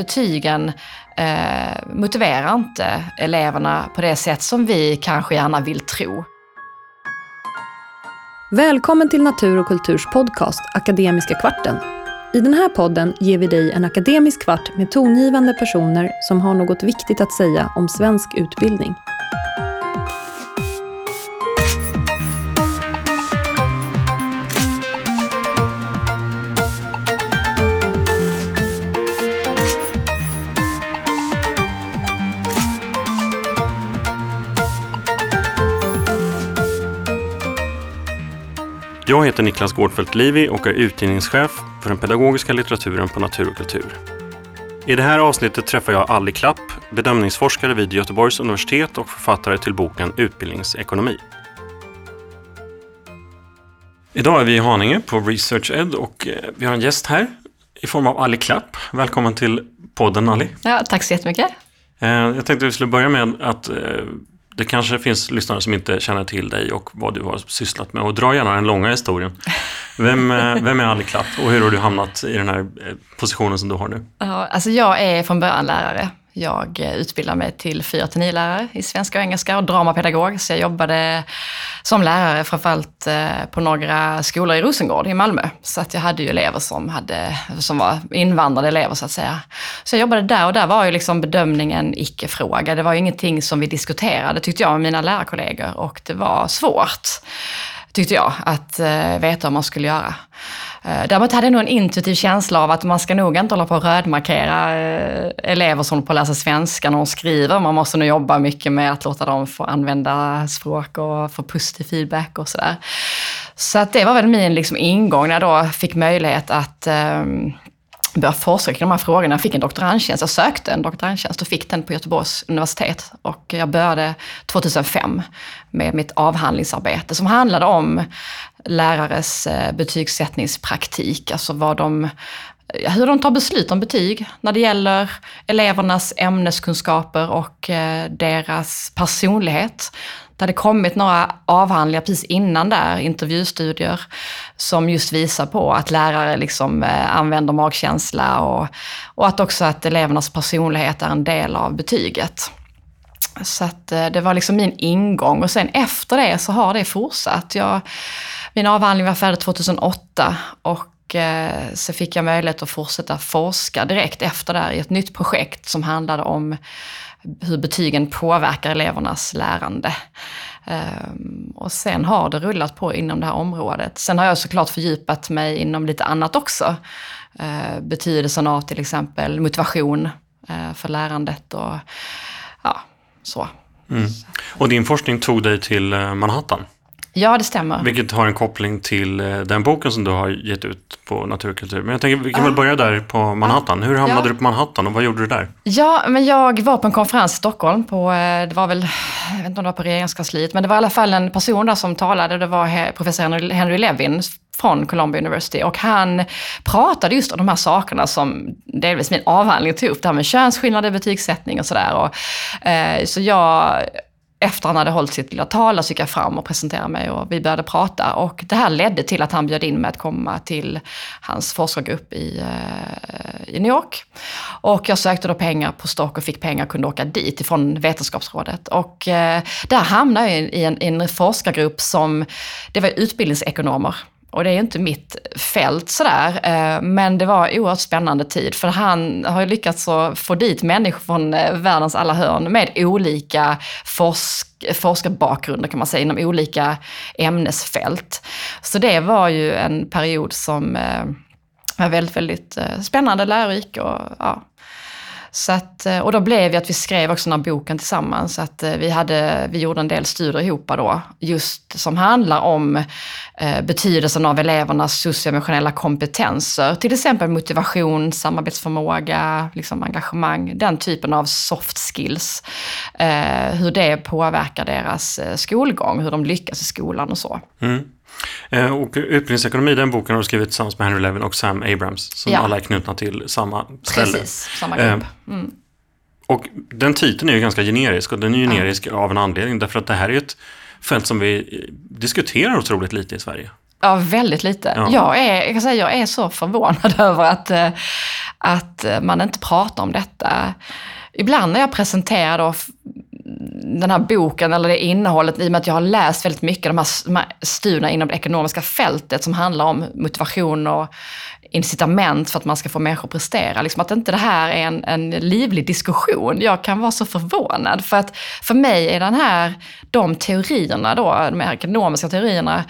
betygen eh, motiverar inte eleverna på det sätt som vi kanske gärna vill tro. Välkommen till Natur och kulturs podcast Akademiska kvarten. I den här podden ger vi dig en akademisk kvart med tongivande personer som har något viktigt att säga om svensk utbildning. Jag heter Niklas Gårdfeldt Livi och är utgivningschef för den pedagogiska litteraturen på Natur och kultur. I det här avsnittet träffar jag Ali Klapp, bedömningsforskare vid Göteborgs universitet och författare till boken Utbildningsekonomi. Idag är vi i Haninge på Research Ed och eh, vi har en gäst här i form av Ali Klapp. Välkommen till podden Ali. Ja, tack så jättemycket. Eh, jag tänkte att vi skulle börja med att eh, det kanske finns lyssnare som inte känner till dig och vad du har sysslat med. Och dra gärna den långa historien. Vem, eh, vem är Ali Klapp och hur har du hamnat i den här eh, positionen som du har nu? Ja, alltså jag är från början lärare. Jag utbildade mig till 4-9 lärare i svenska och engelska och dramapedagog. Så jag jobbade som lärare framförallt eh, på några skolor i Rosengård i Malmö. Så att jag hade ju elever som, hade, som var invandrade elever så att säga. Så jag jobbade där och där var ju liksom bedömningen icke-fråga. Det var ju ingenting som vi diskuterade tyckte jag med mina lärarkollegor och det var svårt tyckte jag, att eh, veta vad man skulle göra. Eh, däremot hade jag nog en intuitiv känsla av att man ska nog inte hålla på att rödmarkera eh, elever som håller på att läsa svenska när de skriver. Man måste nog jobba mycket med att låta dem få använda språk och få positiv feedback och sådär. Så att det var väl min liksom, ingång när jag då fick möjlighet att eh, började forska kring de här frågorna. Jag fick en doktorandtjänst. Jag sökte en doktorandtjänst och fick den på Göteborgs universitet. Och jag började 2005 med mitt avhandlingsarbete som handlade om lärares eh, betygssättningspraktik. Alltså vad de, hur de tar beslut om betyg när det gäller elevernas ämneskunskaper och eh, deras personlighet. Det hade kommit några avhandlingar precis innan där, intervjustudier, som just visar på att lärare liksom, eh, använder magkänsla och, och att också att elevernas personlighet är en del av betyget. Så att, eh, det var liksom min ingång och sen efter det så har det fortsatt. Jag, min avhandling var färdig 2008 och eh, så fick jag möjlighet att fortsätta forska direkt efter det här i ett nytt projekt som handlade om hur betygen påverkar elevernas lärande. Um, och sen har det rullat på inom det här området. Sen har jag såklart fördjupat mig inom lite annat också. Uh, betydelsen av till exempel motivation uh, för lärandet och ja, så. Mm. Och din forskning tog dig till eh, Manhattan? Ja, det stämmer. Vilket har en koppling till eh, den boken som du har gett ut på Naturkultur. Men jag tänker, vi kan väl börja där på Manhattan. Hur hamnade ja. du på Manhattan och vad gjorde du där? Ja, men jag var på en konferens i Stockholm. På, eh, det var väl, jag vet inte om det var på regeringskansliet, men det var i alla fall en person där som talade. Det var professor Henry Levin från Columbia University och han pratade just om de här sakerna som delvis min avhandling tog upp. Det här med könsskillnader, betygssättning och sådär. Eh, så jag efter han hade hållit sitt lilla tal så gick jag fram och presenterade mig och vi började prata. Och det här ledde till att han bjöd in mig att komma till hans forskargrupp i, eh, i New York. Och jag sökte då pengar på stock och fick pengar och kunde åka dit ifrån Vetenskapsrådet. Och eh, där hamnade jag i en, i en forskargrupp som, det var utbildningsekonomer och det är ju inte mitt fält sådär, eh, men det var en oerhört spännande tid. För han har ju lyckats få dit människor från eh, världens alla hörn med olika forsk forskarbakgrunder kan man säga, inom olika ämnesfält. Så det var ju en period som eh, var väldigt, väldigt spännande, lärorik och ja, så att, eh, och då blev det att vi skrev också den här boken tillsammans. Så att eh, vi, hade, vi gjorde en del studier ihop då, just som handlar om eh, betydelsen av elevernas socioemotionella kompetenser. Till exempel motivation, samarbetsförmåga, liksom engagemang, den typen av soft skills. Eh, hur det påverkar deras skolgång, hur de lyckas i skolan och så. Mm. Eh, och Utbildningsekonomi, den boken har du skrivit tillsammans med Henry Levin och Sam Abrams, som ja. alla är knutna till samma ställe. Precis, samma grupp. Eh, mm. Och den titeln är ju ganska generisk och den är generisk ja. av en anledning, därför att det här är ett fält som vi diskuterar otroligt lite i Sverige. Ja, väldigt lite. Ja. Jag, är, jag, kan säga, jag är så förvånad över att, eh, att man inte pratar om detta. Ibland när jag presenterar då den här boken eller det innehållet, i och med att jag har läst väldigt mycket de här, de här studierna inom det ekonomiska fältet som handlar om motivation och incitament för att man ska få människor att prestera. Liksom att inte det här är en, en livlig diskussion. Jag kan vara så förvånad. För att för mig är den här, de teorierna då, de här ekonomiska teorierna, eh,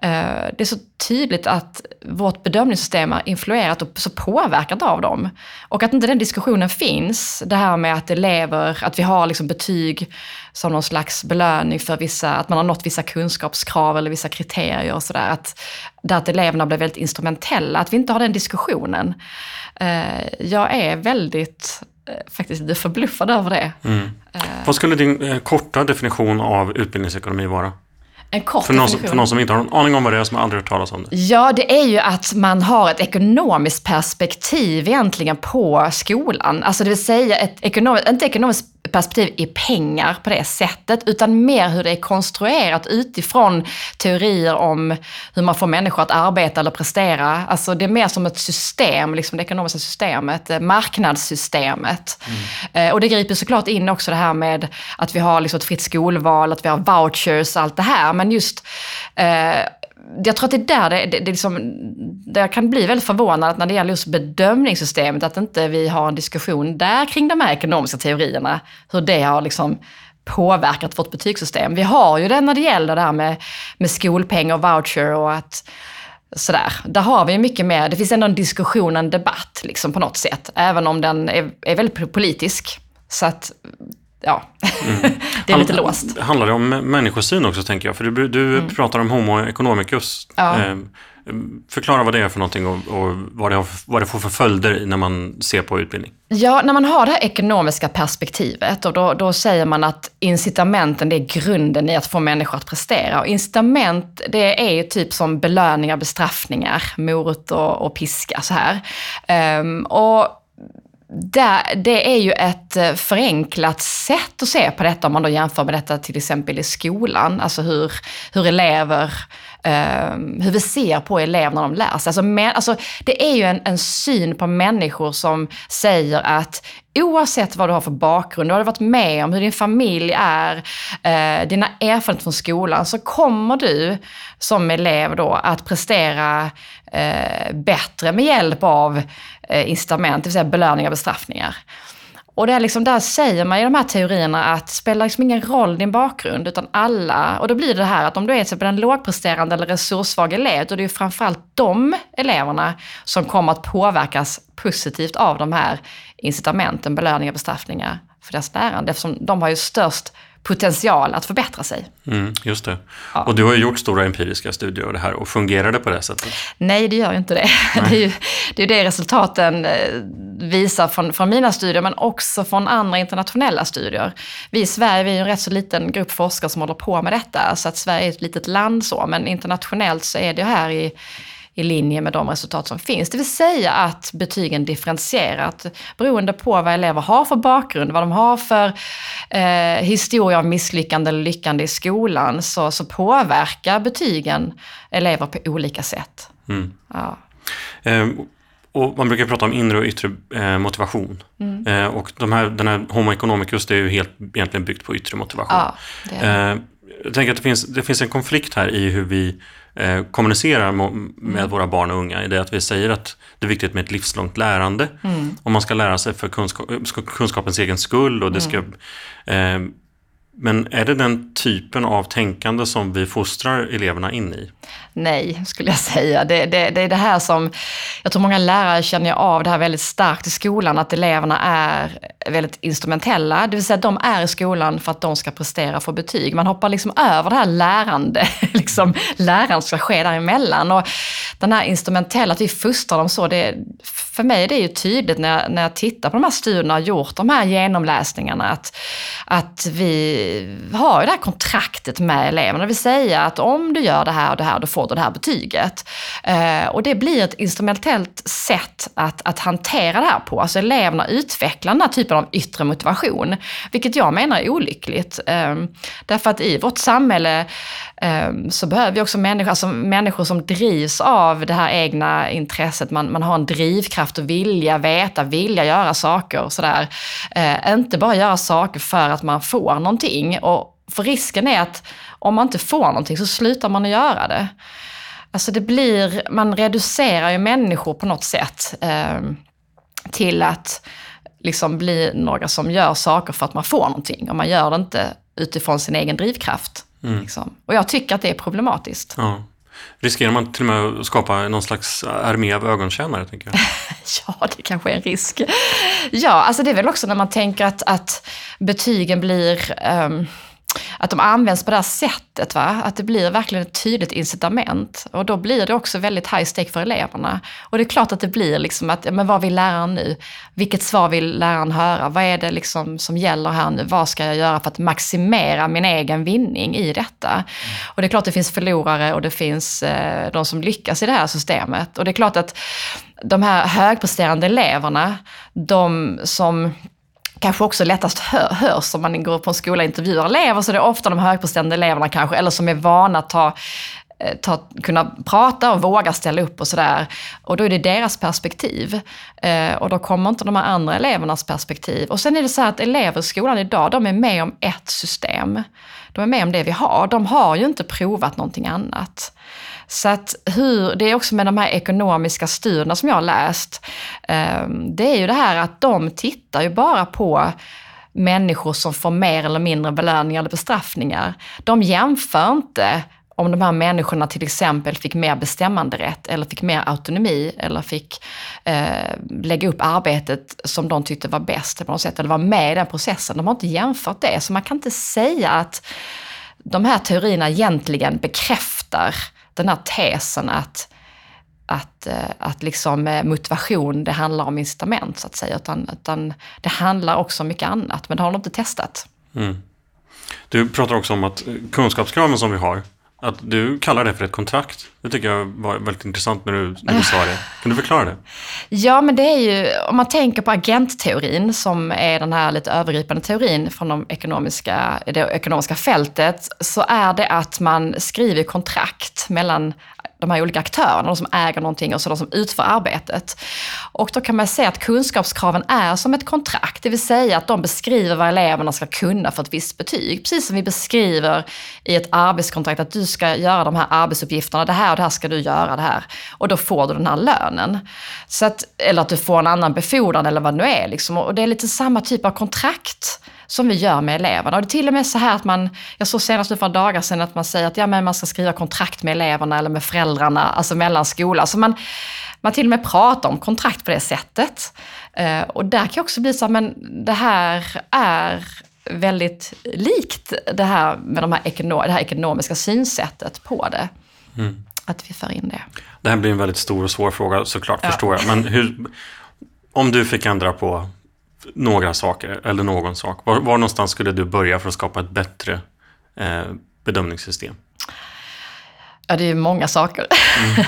det är så tydligt att vårt bedömningssystem är influerat och så påverkat av dem. Och att inte den diskussionen finns, det här med att elever, att vi har liksom betyg som någon slags belöning för vissa, att man har nått vissa kunskapskrav eller vissa kriterier och sådär. Att, där att eleverna blir väldigt instrumentella, att vi inte har den diskussionen. Eh, jag är väldigt, eh, faktiskt lite förbluffad över det. Vad skulle din eh, korta definition av utbildningsekonomi vara? En kort För någon, som- för någon som inte har någon aning om vad det är, som aldrig hört talas om det. Ja, det är ju att man har ett ekonomiskt perspektiv egentligen på skolan. Alltså det vill säga, ett ekonomiskt, inte ekonomiskt perspektiv i pengar på det sättet, utan mer hur det är konstruerat utifrån teorier om hur man får människor att arbeta eller prestera. Alltså det är mer som ett system, liksom det ekonomiska systemet, eh, marknadssystemet. Eh, Och det griper såklart in också det här med att vi har liksom ett fritt skolval, att vi har vouchers och allt det här. Men just eh, jag tror att det är där det, det, det, liksom, där jag kan bli väldigt förvånad att när det gäller just bedömningssystemet, att inte vi har en diskussion där kring de här ekonomiska teorierna, hur det har liksom påverkat vårt betygssystem. Vi har ju det när det gäller det här med, med skolpeng och voucher och att sådär. Där har vi ju mycket mer, det finns ändå en diskussion, en debatt liksom på något sätt, även om den är, är väldigt politisk. Så att, ja, det är lite låst. Handlar det om människosyn också, tänker jag? För du, du pratar om homo economicus. Ja. Eh, förklara vad det är för någonting och, och vad, det har, vad det får för följder när man ser på utbildning. Ja, när man har det här ekonomiska perspektivet och då, då säger man att incitamenten det är grunden i att få människor att prestera. Och incitament det är ju typ som belöningar, bestraffningar, morot och, och piska så här. Ehm, och där, det är ju ett eh, förenklat sätt att se på detta om man då jämför med detta till exempel i skolan. Alltså hur, hur elever, eh, hur vi ser på elever när de lär sig. Alltså, men, alltså, det är ju en, en syn på människor som säger att oavsett vad du har för bakgrund, vad du har varit med om, hur din familj är, eh, dina erfarenheter från skolan, så kommer du som elev då att prestera eh, bättre med hjälp av eh, incitament, det vill säga belöningar och bestraffningar. Och det är liksom, där säger man i de här teorierna att det spelar liksom ingen roll din bakgrund, utan alla, och då blir det det här att om du är till exempel en lågpresterande eller resurssvag elev, då är det ju framförallt de eleverna som kommer att påverkas positivt av de här incitamenten, belöningar, bestraffningar för deras lärande, eftersom de har ju störst potential att förbättra sig. Mm, just det. Och du har ju gjort stora empiriska studier av det här och fungerar det på det sättet? Nej, det gör ju inte det. Det är ju det, är det resultaten eh, visar från, från mina studier, men också från andra internationella studier. Vi i Sverige vi är ju en rätt så liten grupp forskare som håller på med detta, så att Sverige är ett litet land så, men internationellt så är det här i, i linje med de resultat som finns. Det vill säga att betygen differentierat beroende på vad elever har för bakgrund, vad de har för eh, historia av misslyckande eller lyckande i skolan, så, så påverkar betygen elever på olika sätt. Mm. Ja. Eh, och man brukar prata om inre och yttre eh, motivation. Mm. Eh, och de här, den här Homo economicus, det är ju helt egentligen byggt på yttre motivation. Ja, Eh, jag tänker att det finns, det finns en konflikt här i hur vi eh, kommunicerar med Mm. våra barn och unga. I det att vi säger att det är viktigt med ett livslångt lärande. Mm. Och man ska lära sig för kunskap, ska- kunskapens egen skull. Och det ska, Mm. eh, men är det den typen av tänkande som vi fostrar eleverna in i? Nej, skulle jag säga. Det, det, det är det här som, jag tror många lärare känner av det här väldigt starkt i skolan, att eleverna är väldigt instrumentella. Det vill säga de är i skolan för att de ska prestera och få betyg. Man hoppar liksom över det här lärande, liksom lärandet ska ske däremellan. Och den här instrumentella, att vi fostrar dem så, det, för mig är det ju tydligt när jag, när jag tittar på de här studierna och gjort de här genomläsningarna, att, att vi har ju det här kontraktet med eleverna. Det vill säga att om du gör det här och det här, då får du det här betyget. Eh, och det blir ett instrumentellt sätt att, att hantera det här på. Alltså eleverna utvecklar den här typen av yttre motivation, vilket jag menar är olyckligt. Eh, därför att i vårt samhälle Ehm, så behöver vi också människor, alltså människor som drivs av det här egna intresset. Man, man har en drivkraft och vilja veta, vilja göra saker och sådär. Eh, inte bara göra saker för att man får någonting. Och för risken är att om man inte får någonting så slutar man att göra det. Alltså det blir, man reducerar ju människor på något sätt eh, till att liksom bli några som gör saker för att man får någonting. Och man gör det inte utifrån sin egen drivkraft. Mm. Liksom. Och jag tycker att det är problematiskt. Ja. Riskerar man till och med att skapa någon slags armé av ögontjänare? Tänker jag. ja, det kanske är en risk. Ja, alltså det är väl också när man tänker att, att betygen blir um, att de används på det här sättet. Va? Att det blir verkligen ett tydligt incitament. Och då blir det också väldigt high stake för eleverna. Och det är klart att det blir liksom att, men vad vill läraren nu? Vilket svar vill läraren höra? Vad är det liksom som gäller här nu? Vad ska jag göra för att maximera min egen vinning i detta? Och det är klart att det finns förlorare och det finns eh, de som lyckas i det här systemet. Och det är klart att de här högpresterande eleverna, de som kanske också lättast hör, hörs om man går på en skola och intervjuar elever, så det är ofta de högpresterande eleverna kanske, eller som är vana att ta eh, Ta, kunna prata och våga ställa upp och sådär. Och då är det deras perspektiv. Eh, och då kommer inte de här andra elevernas perspektiv. Och sen är det så här att elever i skolan idag, de är med om ett system. De är med om det vi har. De har ju inte provat någonting annat. Så att hur, det är också med de här ekonomiska studierna som jag har läst. Ehm, det är ju det här att de tittar ju bara på människor som får mer eller mindre belöningar eller bestraffningar. De jämför inte om de här människorna till exempel fick mer bestämmanderätt eller fick mer autonomi eller fick eh, lägga upp arbetet som de tyckte var bäst på något sätt, eller var med i den processen. De har inte jämfört det, så man kan inte säga att de här teorierna egentligen bekräftar den här tesen att, att, eh, att liksom eh, motivation, det handlar om incitament så att säga. Utan, utan det handlar också om mycket annat, men det har de inte testat. Mm. Du pratar också om att eh, kunskapskraven som vi har, att du kallar det för ett kontrakt. Det tycker jag var väldigt intressant när du, när du sa det. Kan du förklara det? Ja, men det är ju, om man tänker på agentteorin, som är den här lite övergripande teorin från de ekonomiska, det ekonomiska fältet, så är det att man skriver kontrakt mellan de här olika aktörerna, de som äger någonting och så de som utför arbetet. Och då kan man säga att kunskapskraven är som ett kontrakt, det vill säga att de beskriver vad eleverna ska kunna för ett visst betyg. Precis som vi beskriver i ett arbetskontrakt att du ska göra de här arbetsuppgifterna, det här och det här ska du göra det här. Och då får du den här lönen. Så att, eller att du får en annan befordran eller vad det nu är. Liksom. Och det är lite samma typ av kontrakt som vi gör med eleverna. Och det är till och med så här att man, jag såg senast nu för några dagar sedan att man säger att ja, men man ska skriva kontrakt med eleverna eller med föräldrarna, alltså mellan skola. Så man, man till och med pratar om kontrakt på det sättet. Eh, och där kan också bli så här, men det här är väldigt likt det här med de här ekono det här ekonomiska synsättet på det. Mm. Att vi för in det. Det här blir en väldigt stor och svår fråga såklart, ja. förstår jag. Men hur, om du fick ändra på några saker eller någon sak. Var, var någonstans skulle du börja för att skapa ett bättre eh, bedömningssystem? Ja, det är många saker. Mm.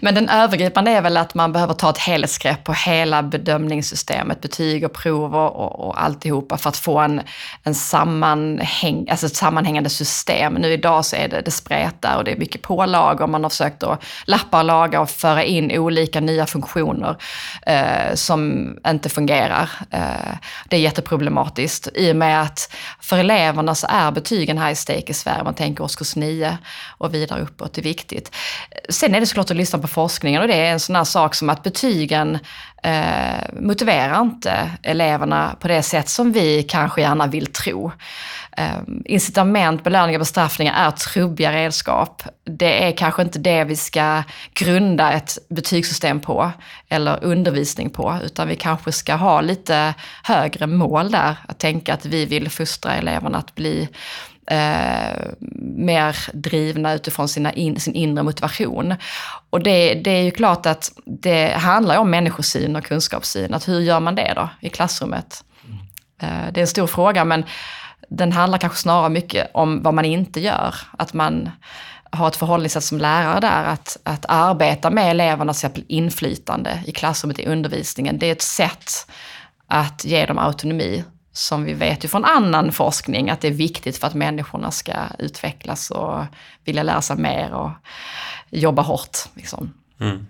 Men den övergripande är väl att man behöver ta ett helhetsgrepp på hela bedömningssystemet, betyg och prov och, och, alltihopa för att få en, en sammanhäng, alltså ett sammanhängande system. Nu idag så är det, det spretar och det är mycket pålagor. Man har försökt att lappa och laga och föra in olika nya funktioner eh, som inte fungerar. Eh, det är jätteproblematiskt i och med att för eleverna så är betygen high stake i Sverige. Man tänker årskurs 9 och vidare uppåt, är viktigt. Sen är det såklart att lyssna på forskningen och det är en sån här sak som att betygen eh, motiverar inte eleverna på det sätt som vi kanske gärna vill tro. Eh, incitament, belöningar, bestraffningar är trubbiga redskap. Det är kanske inte det vi ska grunda ett betygssystem på eller undervisning på, utan vi kanske ska ha lite högre mål där. Att tänka att vi vill fostra eleverna att bli eh, mer drivna utifrån sina in, sin inre motivation. Och det, det är ju klart att det handlar om människosyn och kunskapssyn. Att hur gör man det då i klassrummet? Eh, det är en stor fråga, men den handlar kanske snarare mycket om vad man inte gör. Att man har ett förhållningssätt som lärare där, att, att arbeta med elevernas inflytande i klassrummet, i undervisningen. Det är ett sätt att ge dem autonomi som vi vet ju från annan forskning att det är viktigt för att människorna ska utvecklas och vilja lära sig mer och jobba hårt. Liksom. Mm.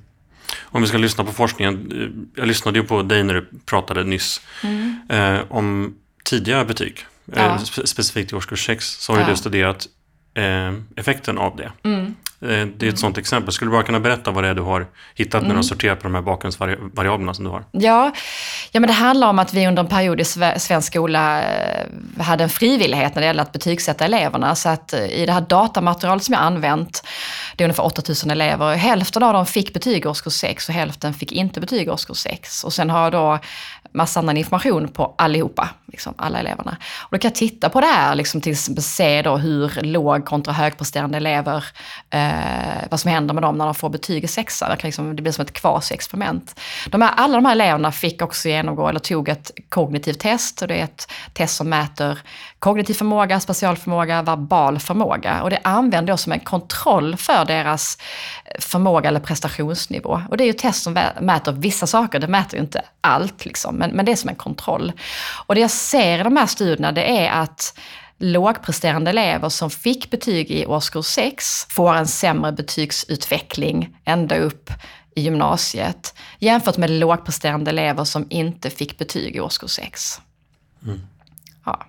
Om vi ska lyssna på forskningen. Eh, jag lyssnade ju på dig när du pratade nyss mm. eh, om tidiga betyg. Eh, ja. Eh, specifikt i årskurs 6 så har ja. du studerat eh, effekten av det. Mm. Eh, det är ett sånt exempel. Skulle du bara kunna berätta vad det är du har hittat när du har mm. sorterat på de här bakgrundsvariablerna som du har? Ja, ja men det handlar om att vi under en period i svensk skola eh, hade en frivillighet när det gäller att betygsätta eleverna. Så att eh, i det här datamaterialet som jag använt, det är ungefär 8000 elever, hälften av dem fick betyg i årskurs 6 och hälften fick inte betyg i årskurs 6. Och sen har jag då massa annan information på allihopa, liksom alla eleverna. Och då kan jag titta på det här, liksom till exempel se då hur låg kontra högpresterande elever, eh, vad som händer med dem när de får betyg i sexan. Det, liksom, det blir som ett kvasi-experiment. De här, alla de här eleverna fick också genomgå, eller tog ett kognitivt test. Och det är ett test som mäter kognitiv förmåga, specialförmåga, verbal förmåga. Och det använder jag som en kontroll för deras förmåga eller prestationsnivå. Och det är ju ett test som mäter vissa saker, det mäter ju inte allt, liksom, men, men det är som en kontroll. Och det jag ser i de här studierna det är att lågpresterande elever som fick betyg i årskurs 6 får en sämre betygsutveckling ända upp i gymnasiet jämfört med lågpresterande elever som inte fick betyg i årskurs 6. Mm. Ja.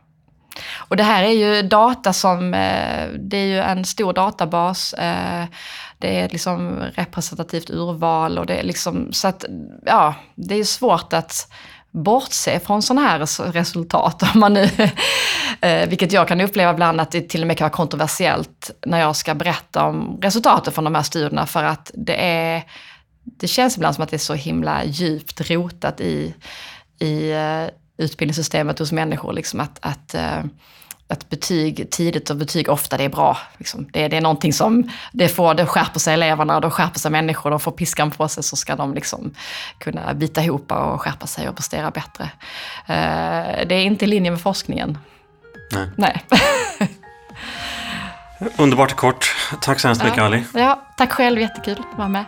Och det här är ju data som, eh, det är ju en stor databas. Det är liksom representativt urval och det är liksom, så att, ja, det är svårt att bortse från sådana här resultat. Om man nu, eh, vilket jag kan uppleva ibland att det till och med kan vara kontroversiellt när jag ska berätta om resultaten från de här studierna för att det är, det känns ibland som att det är så himla djupt rotat i, i eh, utbildningssystemet hos människor. Liksom att, att, eh, att betyg tidigt och betyg ofta, det är bra. Liksom. Det, det är någonting som, det, får, det skärper sig eleverna, de skärper sig människor, de får piskan på sig så ska de liksom kunna bita ihop och skärpa sig och prestera bättre. Eh, det är inte i linje med forskningen. Nej. Nej. Underbart kort. Tack så hemskt mycket ja. Ali. Ja, tack själv, jättekul att vara med.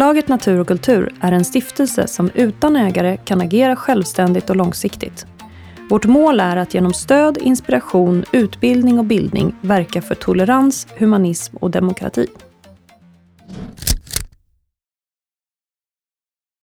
Förlaget Natur och kultur är en stiftelse som utan ägare kan agera självständigt och långsiktigt. Vårt mål är att genom stöd, inspiration, utbildning och bildning verka för tolerans, humanism och demokrati.